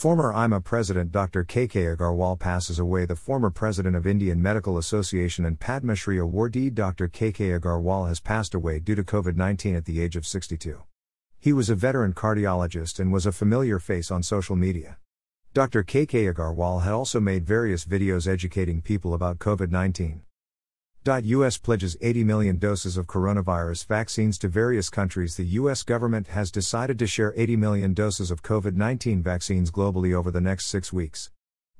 Former IMA President Dr. KK Agarwal passes away. The former president of Indian Medical Association and Padma Shri awardee Dr. KK Agarwal has passed away due to COVID 19 at the age of 62. He was a veteran cardiologist and was a familiar face on social media. Dr. KK Agarwal had also made various videos educating people about COVID 19. US pledges 80 million doses of coronavirus vaccines to various countries. The US government has decided to share 80 million doses of COVID 19 vaccines globally over the next six weeks.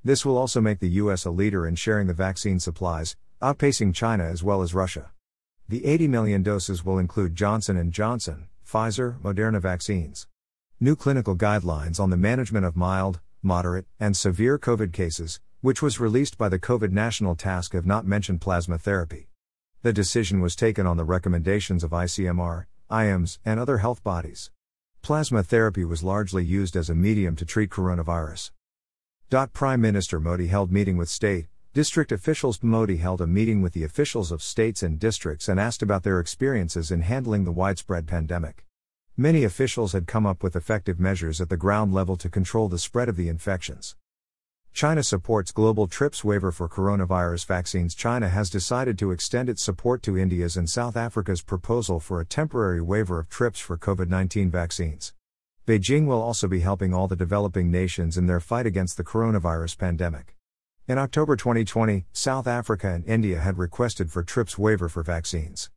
This will also make the US a leader in sharing the vaccine supplies, outpacing China as well as Russia. The 80 million doses will include Johnson & Johnson, Pfizer, Moderna vaccines. New clinical guidelines on the management of mild, moderate, and severe COVID cases, which was released by the COVID National Task have not mentioned plasma therapy. The decision was taken on the recommendations of ICMR, AIIMS, and other health bodies. Plasma therapy was largely used as a medium to treat coronavirus. Prime Minister Modi held meeting with state, district officials. Modi held a meeting with the officials of states and districts and asked about their experiences in handling the widespread pandemic. Many officials had come up with effective measures at the ground level to control the spread of the infections. China supports global TRIPS waiver for coronavirus vaccines. China has decided to extend its support to India's and South Africa's proposal for a temporary waiver of TRIPS for COVID 19 vaccines. Beijing will also be helping all the developing nations in their fight against the coronavirus pandemic. In October 2020, South Africa and India had requested for TRIPS waiver for vaccines.